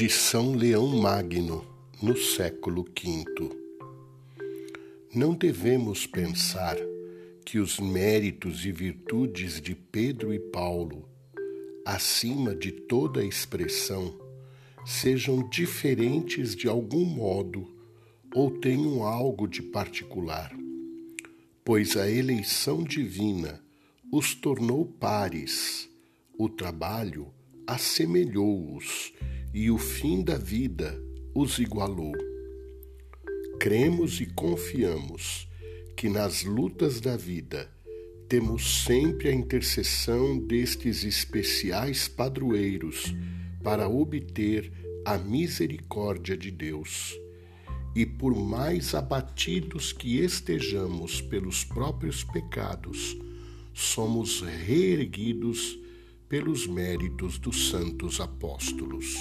de São Leão Magno, no século V. Não devemos pensar que os méritos e virtudes de Pedro e Paulo, acima de toda expressão, sejam diferentes de algum modo ou tenham algo de particular, pois a eleição divina os tornou pares, o trabalho assemelhou-os e o fim da vida os igualou. Cremos e confiamos que nas lutas da vida temos sempre a intercessão destes especiais padroeiros para obter a misericórdia de Deus. E por mais abatidos que estejamos pelos próprios pecados, somos reerguidos pelos méritos dos santos apóstolos.